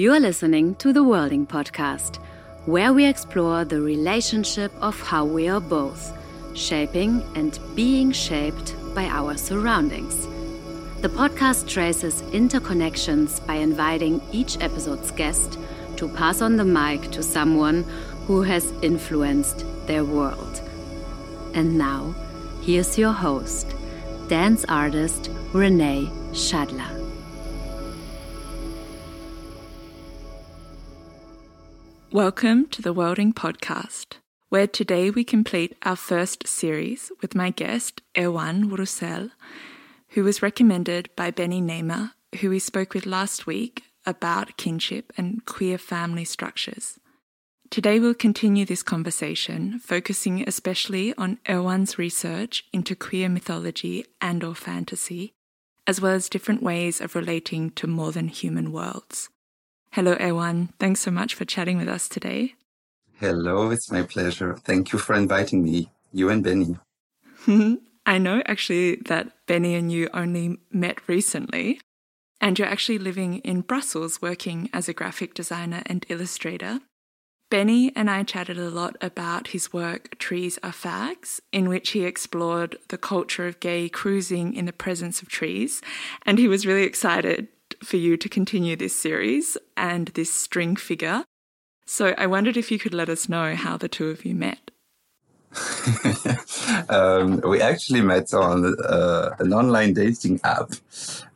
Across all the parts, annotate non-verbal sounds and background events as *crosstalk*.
You are listening to the Worlding Podcast, where we explore the relationship of how we are both shaping and being shaped by our surroundings. The podcast traces interconnections by inviting each episode's guest to pass on the mic to someone who has influenced their world. And now, here's your host, dance artist Renee Schadler. Welcome to the Worlding Podcast, where today we complete our first series with my guest, Erwan Roussel, who was recommended by Benny Nemer, who we spoke with last week about kinship and queer family structures. Today we'll continue this conversation, focusing especially on Erwan's research into queer mythology and or fantasy, as well as different ways of relating to more than human worlds. Hello, Erwan. Thanks so much for chatting with us today. Hello, it's my pleasure. Thank you for inviting me, you and Benny. *laughs* I know actually that Benny and you only met recently, and you're actually living in Brussels working as a graphic designer and illustrator. Benny and I chatted a lot about his work Trees Are Fags, in which he explored the culture of gay cruising in the presence of trees, and he was really excited for you to continue this series and this string figure. So I wondered if you could let us know how the two of you met. *laughs* um, we actually met on uh, an online dating app,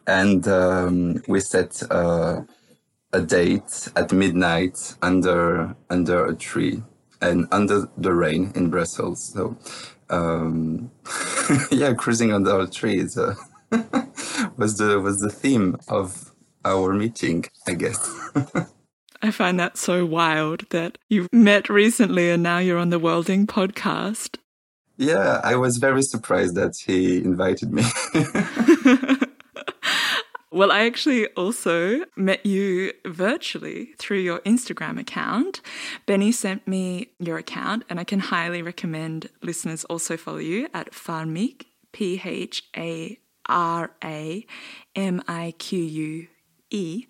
and um, we set uh, a date at midnight under under a tree and under the rain in Brussels. So, um, *laughs* yeah, cruising under a tree is, uh, *laughs* was the was the theme of our meeting, I guess. I find that so wild that you met recently and now you're on the Worlding podcast. Yeah, I was very surprised that he invited me. *laughs* Well, I actually also met you virtually through your Instagram account. Benny sent me your account, and I can highly recommend listeners also follow you at Pharamique, P H A R A M I Q U E,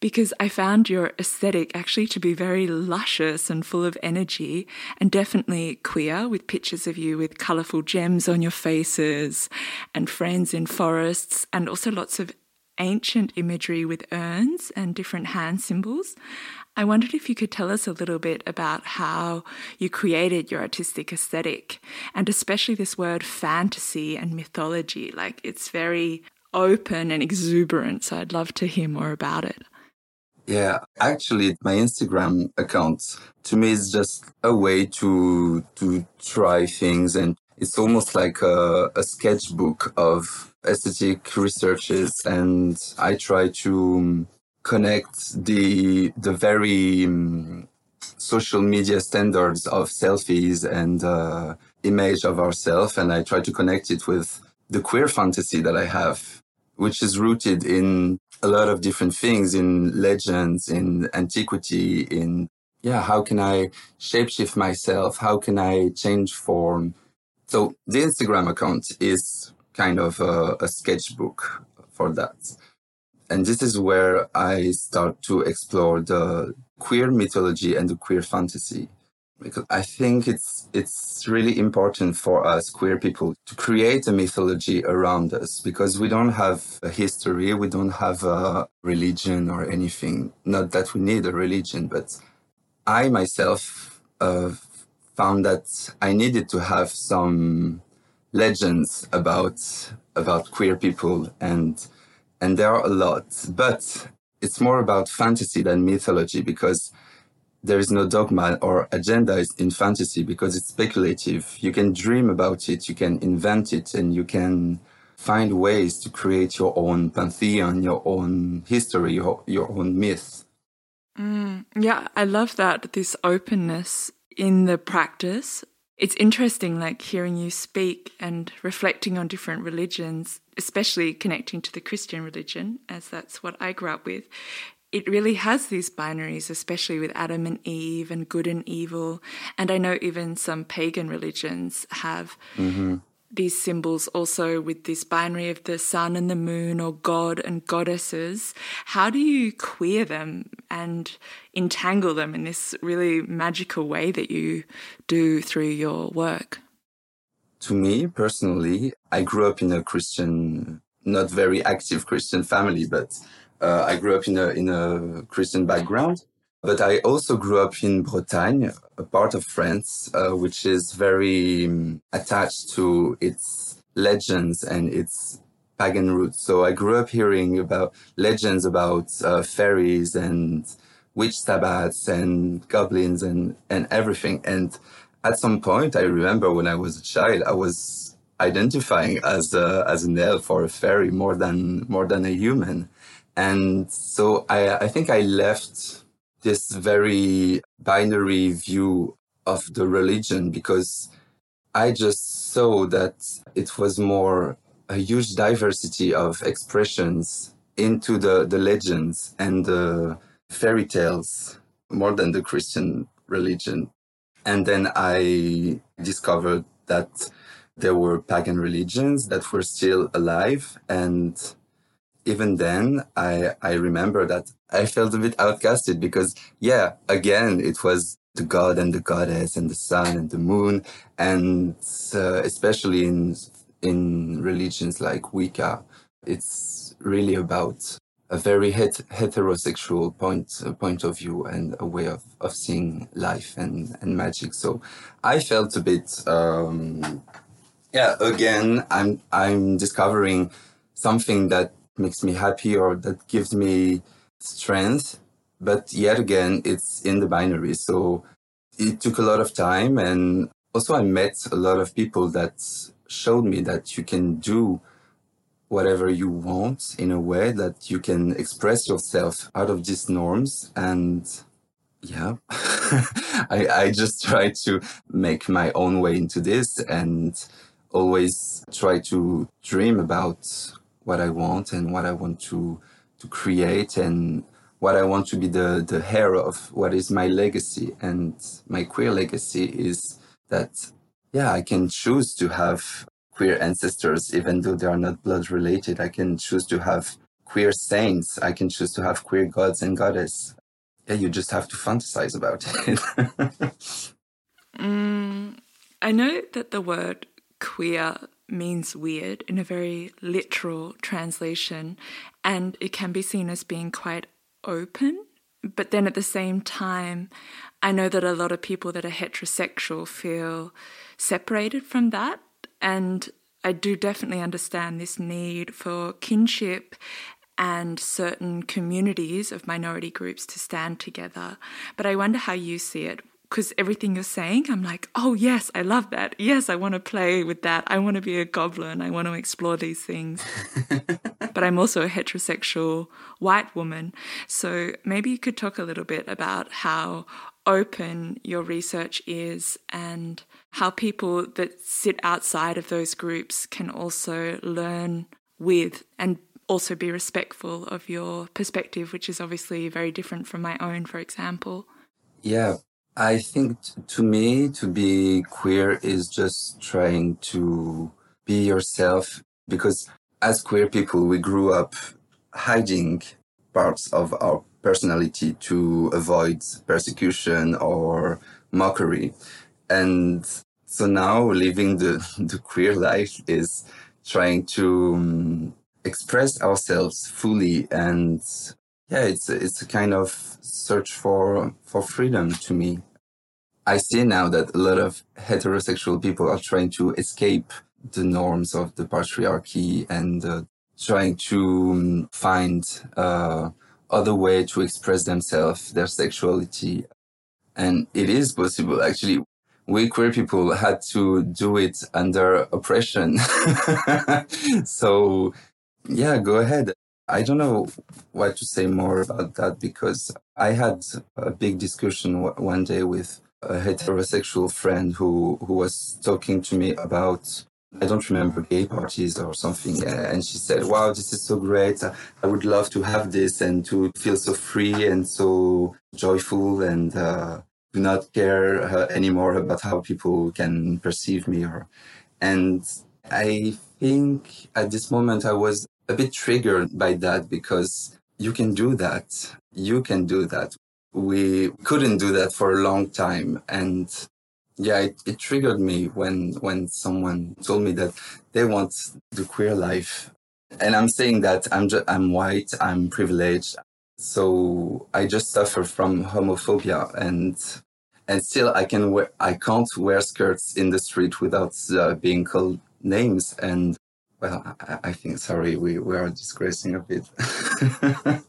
because I found your aesthetic actually to be very luscious and full of energy, and definitely queer, with pictures of you with colourful gems on your faces and friends in forests, and also lots of ancient imagery with urns and different hand symbols. I wondered if you could tell us a little bit about how you created your artistic aesthetic and especially this word fantasy and mythology. Like it's very open and exuberant, so I'd love to hear more about it. Yeah, actually, my Instagram account to me is just a way to to try things, and it's almost like a, a sketchbook of aesthetic researches and I try to connect the the very um, social media standards of selfies and uh, image of ourselves and I try to connect it with the queer fantasy that I have which is rooted in a lot of different things in legends in antiquity in yeah how can I shapeshift myself how can I change form so the Instagram account is kind of a, a sketchbook for that. And this is where I start to explore the queer mythology and the queer fantasy. Because I think it's it's really important for us queer people to create a mythology around us because we don't have a history, we don't have a religion or anything. Not that we need a religion, but I myself uh, found that I needed to have some legends about about queer people and and there are a lot but it's more about fantasy than mythology because there is no dogma or agenda in fantasy because it's speculative. You can dream about it you can invent it and you can find ways to create your own pantheon your own history your, your own myth. Mm, yeah i love that this openness in the practice. It's interesting, like hearing you speak and reflecting on different religions, especially connecting to the Christian religion, as that's what I grew up with. It really has these binaries, especially with Adam and Eve and good and evil. And I know even some pagan religions have mm-hmm. these symbols also with this binary of the sun and the moon or god and goddesses. How do you queer them and entangle them in this really magical way that you do through your work? To me personally, I grew up in a Christian, not very active Christian family, but uh, I grew up in a in a Christian background. But I also grew up in Bretagne, a part of France, uh, which is very um, attached to its legends and its pagan roots. So I grew up hearing about legends about uh, fairies and witch sabbats and goblins and, and everything. And at some point, I remember when I was a child, I was identifying as a, as an elf or a fairy more than more than a human. And so I, I think I left this very binary view of the religion because I just saw that it was more a huge diversity of expressions into the, the legends and the fairy tales more than the Christian religion. And then I discovered that there were pagan religions that were still alive and even then, I, I remember that I felt a bit outcasted because, yeah, again, it was the god and the goddess and the sun and the moon. And uh, especially in, in religions like Wicca, it's really about a very het- heterosexual point uh, point of view and a way of, of seeing life and, and magic. So I felt a bit, um, yeah. Again, I'm I'm discovering something that makes me happy or that gives me strength. But yet again, it's in the binary. So it took a lot of time. And also, I met a lot of people that showed me that you can do whatever you want in a way that you can express yourself out of these norms. And yeah, *laughs* I, I just try to make my own way into this and always try to dream about what I want and what I want to to create and what I want to be the the hero of what is my legacy. And my queer legacy is that yeah I can choose to have queer ancestors even though they are not blood related. I can choose to have queer saints. I can choose to have queer gods and goddess. Yeah you just have to fantasize about *laughs* it. Mm, I know that the word queer means weird in a very literal translation, and it can be seen as being quite open. But then at the same time, I know that a lot of people that are heterosexual feel separated from that. And I do definitely understand this need for kinship and certain communities of minority groups to stand together. But I wonder how you see it because everything you're saying, I'm like, oh, yes, I love that. Yes, I want to play with that. I want to be a goblin. I want to explore these things. *laughs* but I'm also a heterosexual white woman. So maybe you could talk a little bit about how open your research is and how people that sit outside of those groups can also learn with and also be respectful of your perspective, which is obviously very different from my own, for example. Yeah, I think t- to me, to be queer is just trying to be yourself because as queer people, we grew up hiding parts of our personality to avoid persecution or mockery. And so now living the, *laughs* the queer life is trying to um, express ourselves fully and yeah, it's it's a kind of search for for freedom to me. I see now that a lot of heterosexual people are trying to escape the norms of the patriarchy and uh, trying to um, find uh, other way to express themselves, their sexuality. And it is possible, actually. We queer people had to do it under oppression. *laughs* so, yeah, go ahead. I don't know what to say more about that because I had a big discussion one day with a heterosexual friend who, who was talking to me about, I don't remember, gay parties or something. And she said, wow, this is so great. I would love to have this and to feel so free and so joyful and uh, do not care uh, anymore about how people can perceive me. Or, and I think at this moment I was a bit triggered by that because you can do that. You can do that. We couldn't do that for a long time. And yeah, it, it triggered me when, when someone told me that they want the queer life. And I'm saying that I'm just, I'm white, I'm privileged. So I just suffer from homophobia and and still I can wear I can't wear skirts in the street without uh, being called names and well I, I, think sorry we, we are disgracing a bit. *laughs*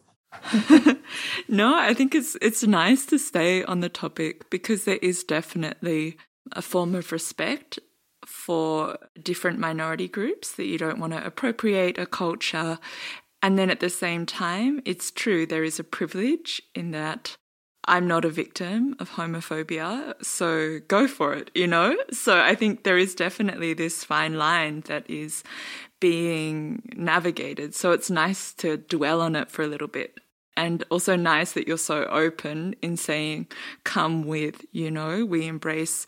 No I think it's it's nice to stay on the topic because there is definitely a form of respect for different minority groups that you don't want to appropriate a culture. And then at the same time it's true there is a privilege in that I'm not a victim of homophobia, so go for it, you know? So I think there is definitely this fine line that is being navigated. So it's nice to dwell on it for a little bit. And also nice that you're so open in saying, come with, you know, we embrace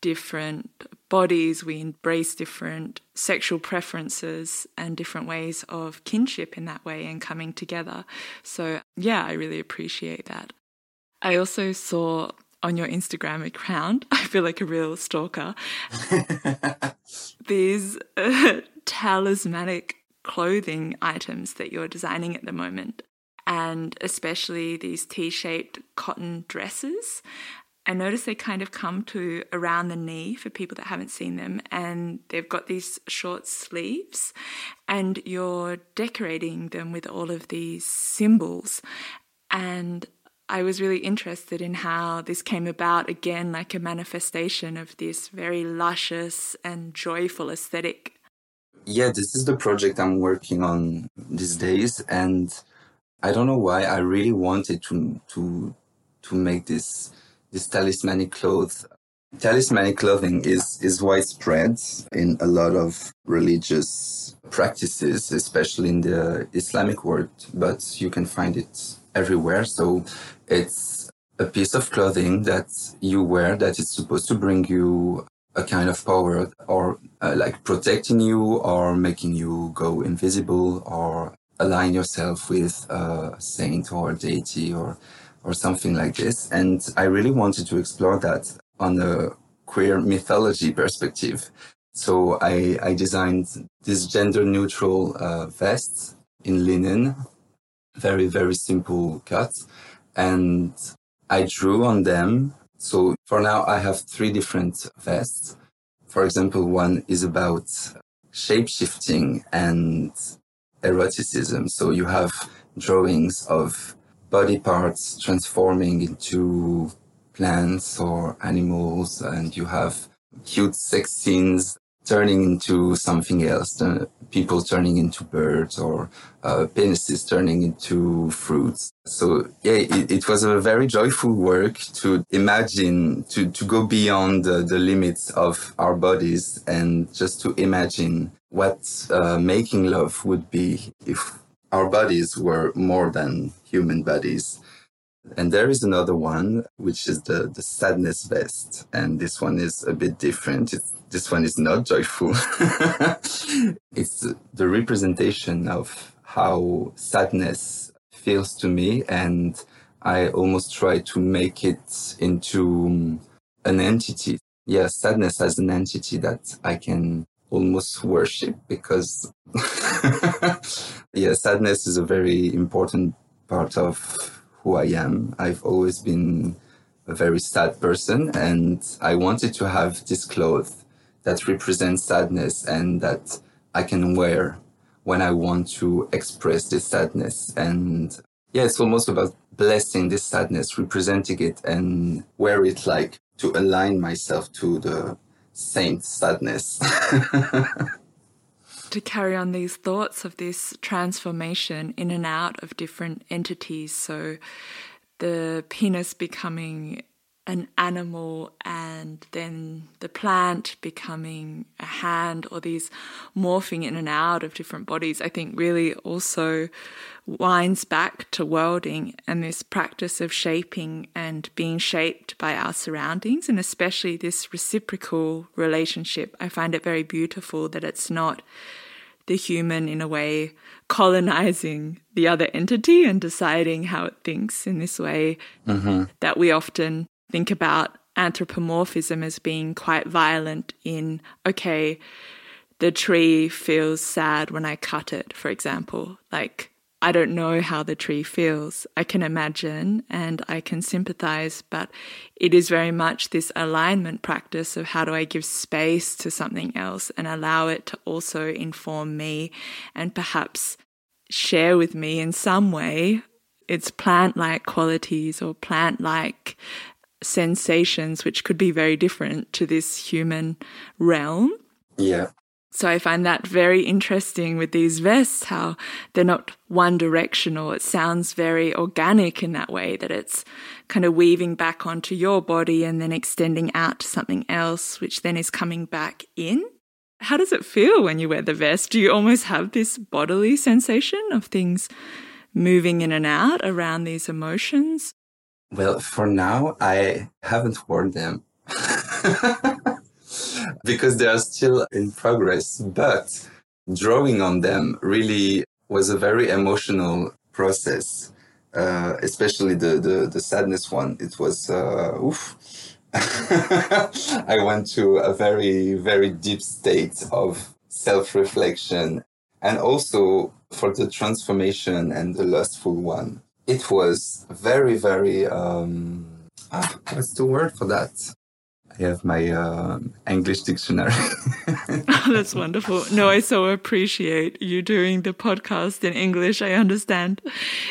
different bodies, we embrace different sexual preferences and different ways of kinship in that way and coming together. So, yeah, I really appreciate that. I also saw on your Instagram account, *laughs* I feel like a real stalker, *laughs* these uh, talismanic clothing items that you're designing at the moment, and especially these T shaped cotton dresses. I notice they kind of come to around the knee for people that haven't seen them, and they've got these short sleeves, and you're decorating them with all of these symbols. And I was really interested in how this came about again, like a manifestation of this very luscious and joyful aesthetic. Yeah, this is the project I'm working on these days, and I don't know why I really wanted to to to make this this talismanic clothes. Talismanic clothing is is widespread in a lot of religious practices, especially in the Islamic world, but you can find it everywhere. So it's a piece of clothing that you wear that is supposed to bring you a kind of power or uh, like protecting you or making you go invisible or align yourself with a saint or a deity or or something like this. And I really wanted to explore that on a queer mythology perspective. So I, I designed this gender neutral uh, vest in linen very, very simple cuts. And I drew on them. So for now, I have three different vests. For example, one is about shape shifting and eroticism. So you have drawings of body parts transforming into plants or animals, and you have cute sex scenes turning into something else, people turning into birds or uh, penises turning into fruits. So yeah, it, it, was a very joyful work to imagine, to, to go beyond the, the limits of our bodies and just to imagine what uh, making love would be if our bodies were more than human bodies. And there is another one, which is the, the sadness vest. And this one is a bit different. It's, this one is not joyful. *laughs* it's the representation of how sadness feels to me. And I almost try to make it into um, an entity. Yeah, sadness as an entity that I can almost worship because *laughs* yeah, sadness is a very important part of who I am. I've always been a very sad person and I wanted to have this cloth that represents sadness and that I can wear when I want to express this sadness. And yeah, it's almost about blessing this sadness, representing it and wear it like to align myself to the saint sadness. *laughs* to carry on these thoughts of this transformation in and out of different entities. So the penis becoming an animal and then the plant becoming a hand or these morphing in and out of different bodies, I think really also winds back to worlding and this practice of shaping and being shaped by our surroundings, and especially this reciprocal relationship. I find it very beautiful that it's not the human in a way colonizing the other entity and deciding how it thinks in this way mm-hmm. that we often think about anthropomorphism as being quite violent in, okay, the tree feels sad when I cut it, for example. Like, I don't know how the tree feels. I can imagine and I can sympathize, but it is very much this alignment practice of how do I give space to something else and allow it to also inform me and perhaps share with me in some way its plant like qualities or plant like sensations, which could be very different to this human realm. Yeah. So I find that very interesting with these vests, how they're not one directional. It sounds very organic in that way, that it's kind of weaving back onto your body and then extending out to something else, which then is coming back in. How does it feel when you wear the vest? Do you almost have this bodily sensation of things moving in and out around these emotions? Well, for now, I haven't worn them *laughs* because they are still in progress, but drawing on them really was a very emotional process. Uh, especially the, the, the sadness one. It was, uh, oof. *laughs* I went to a very, very deep state of self reflection and also for the transformation and the lustful one it was very, very, um, ah, what's the word for that? I have my uh, English dictionary. *laughs* oh, that's wonderful. No, I so appreciate you doing the podcast in English. I understand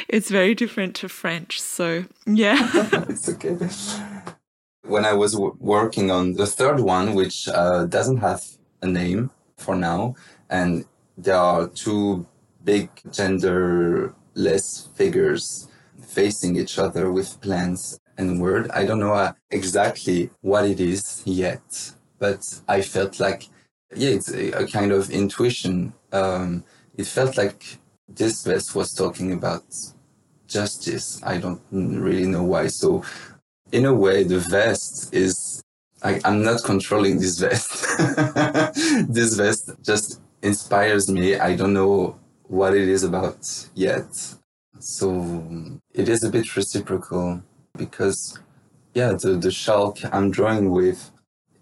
it's very different to French. So, yeah. *laughs* it's okay. When I was w- working on the third one, which uh, doesn't have a name for now, and there are two big gender less figures facing each other with plans and word. I don't know uh, exactly what it is yet, but I felt like, yeah, it's a, kind of intuition. Um, it felt like this vest was talking about justice. I don't really know why. So, in a way, the vest is. I, I'm not controlling this vest. *laughs* this vest just inspires me. I don't know what it is about yet. So it is a bit reciprocal because, yeah, the, the shalk I'm drawing with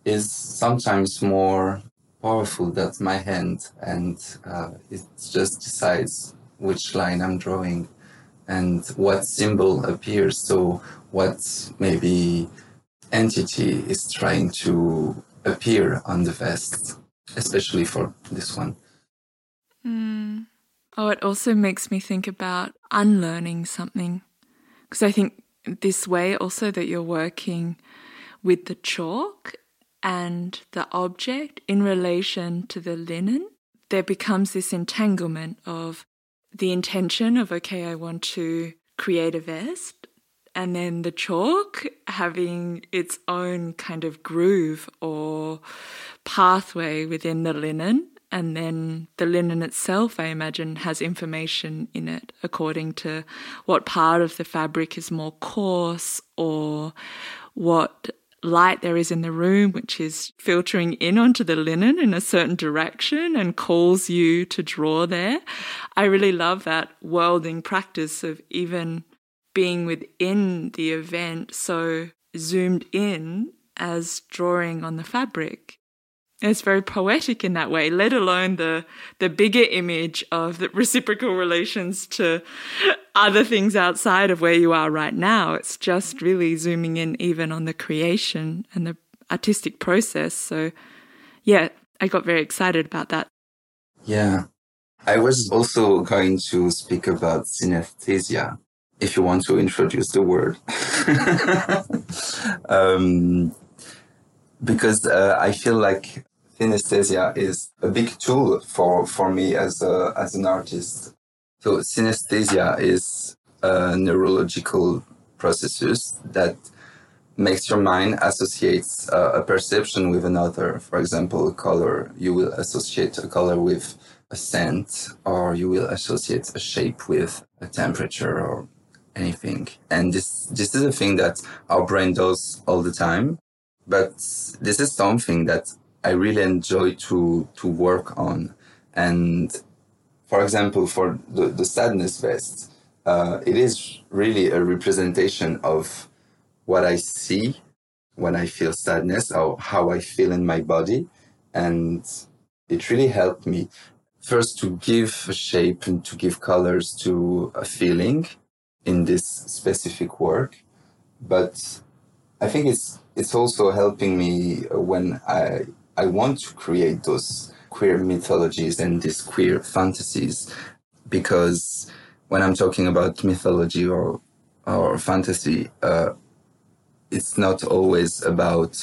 is sometimes more powerful than my hand, and uh, it just decides which line I'm drawing and what symbol appears. So, what maybe entity is trying to appear on the vest, especially for this one. Mm. Oh, it also makes me think about unlearning something. Because I think this way also that you're working with the chalk and the object in relation to the linen, there becomes this entanglement of the intention of, okay, I want to create a vest, and then the chalk having its own kind of groove or pathway within the linen and then the linen itself, I imagine, has information in it according to what part of the fabric is more coarse or what light there is in the room, which is filtering in onto the linen in a certain direction and calls you to draw there. I really love that worlding practice of even being within the event so zoomed in as drawing on the fabric. It's very poetic in that way, let alone the the bigger image of the reciprocal relations to other things outside of where you are right now. It's just really zooming in even on the creation and the artistic process. So yeah, I got very excited about that. Yeah. I was also going to speak about synesthesia, if you want to introduce the word. *laughs* um, because uh, I feel like synesthesia is a big tool for, for me as a, as an artist. So synesthesia is a neurological processes that makes your mind associates uh, a perception with another. For example, color, you will associate a color with a scent, or you will associate a shape with a temperature or anything. And this, this is a thing that our brain does all the time. But this is something that I really enjoy to, to work on. And for example, for the, the sadness vest, uh, it is really a representation of what I see when I feel sadness or how I feel in my body. And it really helped me first to give a shape and to give colors to a feeling in this specific work. But I think it's, it's also helping me when I, I want to create those queer mythologies and these queer fantasies because when I'm talking about mythology or or fantasy, uh, it's not always about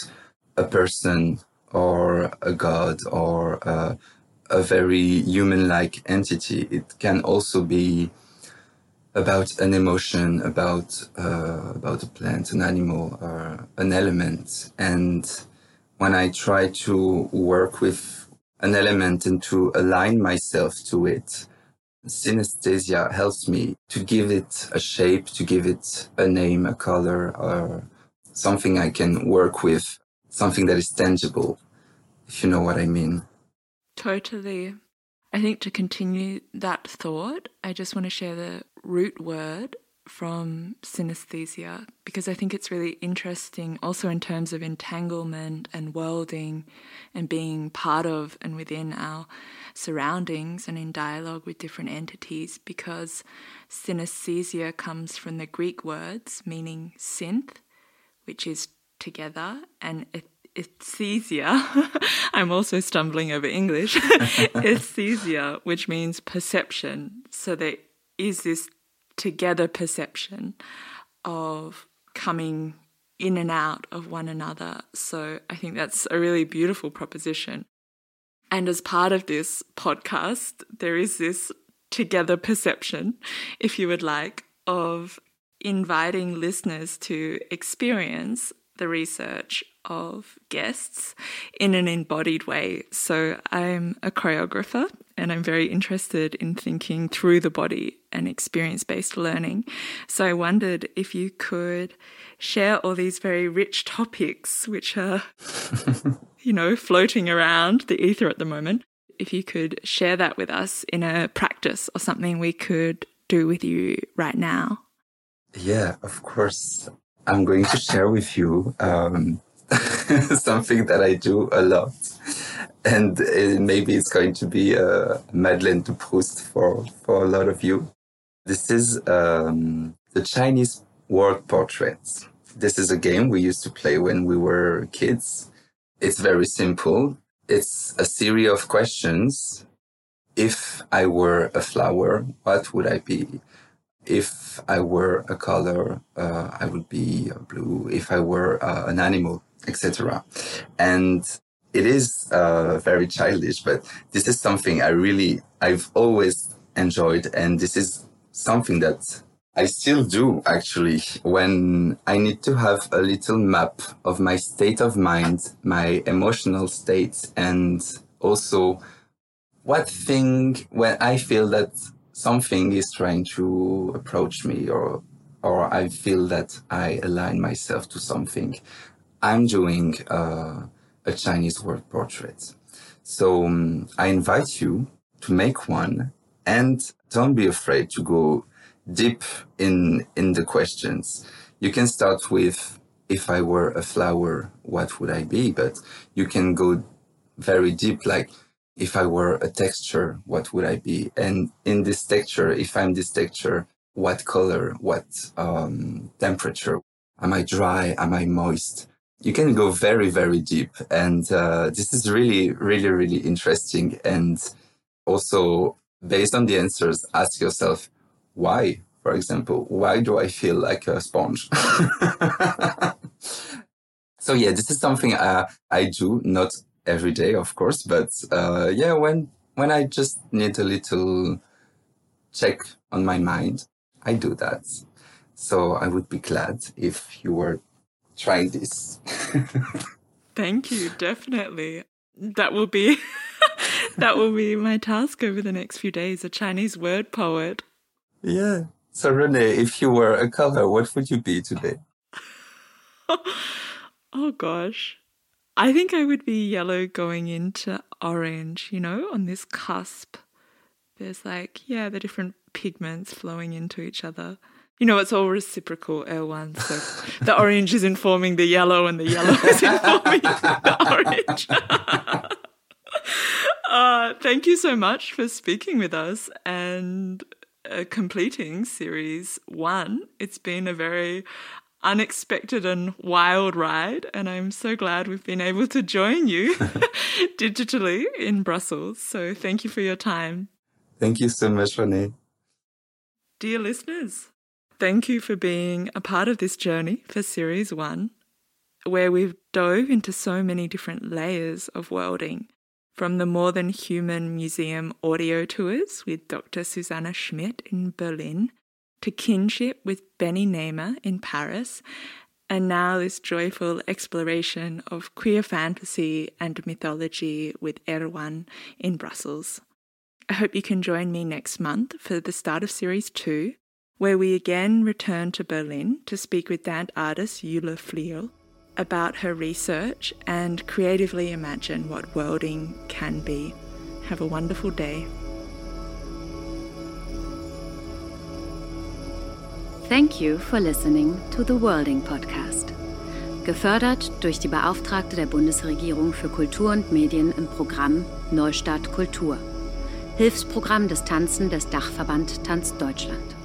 a person or a god or uh, a very human-like entity. It can also be about an emotion, about uh, about a plant, an animal, or an element. And when I try to work with an element and to align myself to it, synesthesia helps me to give it a shape, to give it a name, a color, or something I can work with, something that is tangible, if you know what I mean. Totally. I think to continue that thought, I just want to share the root word from synesthesia because I think it's really interesting also in terms of entanglement and worlding and being part of and within our surroundings and in dialogue with different entities because synesthesia comes from the Greek words meaning synth, which is together, and esthesia. *laughs* I'm also stumbling over English. *laughs* *laughs* esthesia, which means perception. So there is this together perception of coming in and out of one another. So I think that's a really beautiful proposition. And as part of this podcast, there is this together perception, if you would like, of inviting listeners to experience the research of guests in an embodied way. So I'm a choreographer and I'm very interested in thinking through the body and experience based learning. So I wondered if you could share all these very rich topics which are, *laughs* you know, floating around the ether at the moment. If you could share that with us in a practice or something we could do with you right now. Yeah, of course. I'm going to share with you um, *laughs* something that I do a lot. And uh, maybe it's going to be a Madeleine de Proust for, for a lot of you. This is um, the Chinese word portraits. This is a game we used to play when we were kids. It's very simple. It's a series of questions. If I were a flower, what would I be? If I were a color, uh, I would be blue. If I were uh, an animal, etc. And it is uh, very *laughs* childish, but this is something I really, I've always enjoyed. And this is something that I still do actually when I need to have a little map of my state of mind, my emotional state, and also what thing when I feel that something is trying to approach me or or I feel that I align myself to something. I'm doing uh, a Chinese word portrait. So um, I invite you to make one and don't be afraid to go deep in, in the questions. You can start with, if I were a flower, what would I be? But you can go very deep, like, if I were a texture, what would I be? And in this texture, if I'm this texture, what color, what um, temperature? Am I dry? Am I moist? You can go very, very deep. And uh, this is really, really, really interesting. And also, based on the answers, ask yourself, why? For example, why do I feel like a sponge? *laughs* so yeah, this is something uh, I do, not every day, of course, but uh, yeah, when when I just need a little check on my mind, I do that. So I would be glad if you were trying this. *laughs* Thank you, definitely. That will be *laughs* that will be my task over the next few days, a Chinese word poet. Yeah. So Renee, if you were a color, what would you be today? *laughs* oh gosh. I think I would be yellow going into orange, you know, on this cusp. There's like, yeah, the different pigments flowing into each other. You know, it's all reciprocal, Erwan. So the orange is informing the yellow, and the yellow is informing the orange. *laughs* uh, thank you so much for speaking with us and uh, completing series one. It's been a very unexpected and wild ride, and I'm so glad we've been able to join you *laughs* digitally in Brussels. So thank you for your time. Thank you so much, Renee. Dear listeners, Thank you for being a part of this journey for Series 1, where we've dove into so many different layers of worlding, from the More Than Human Museum audio tours with Dr. Susanna Schmidt in Berlin, to kinship with Benny Nemer in Paris, and now this joyful exploration of queer fantasy and mythology with Erwan in Brussels. I hope you can join me next month for the start of Series 2 where we again return to Berlin to speak with dance artist Jule Fliel about her research and creatively imagine what worlding can be. Have a wonderful day. Thank you for listening to the Worlding Podcast. Gefördert durch die Beauftragte der Bundesregierung für Kultur und Medien im Programm Neustart Kultur. Hilfsprogramm DIS-TANZEN des Dachverband Tanz Deutschland.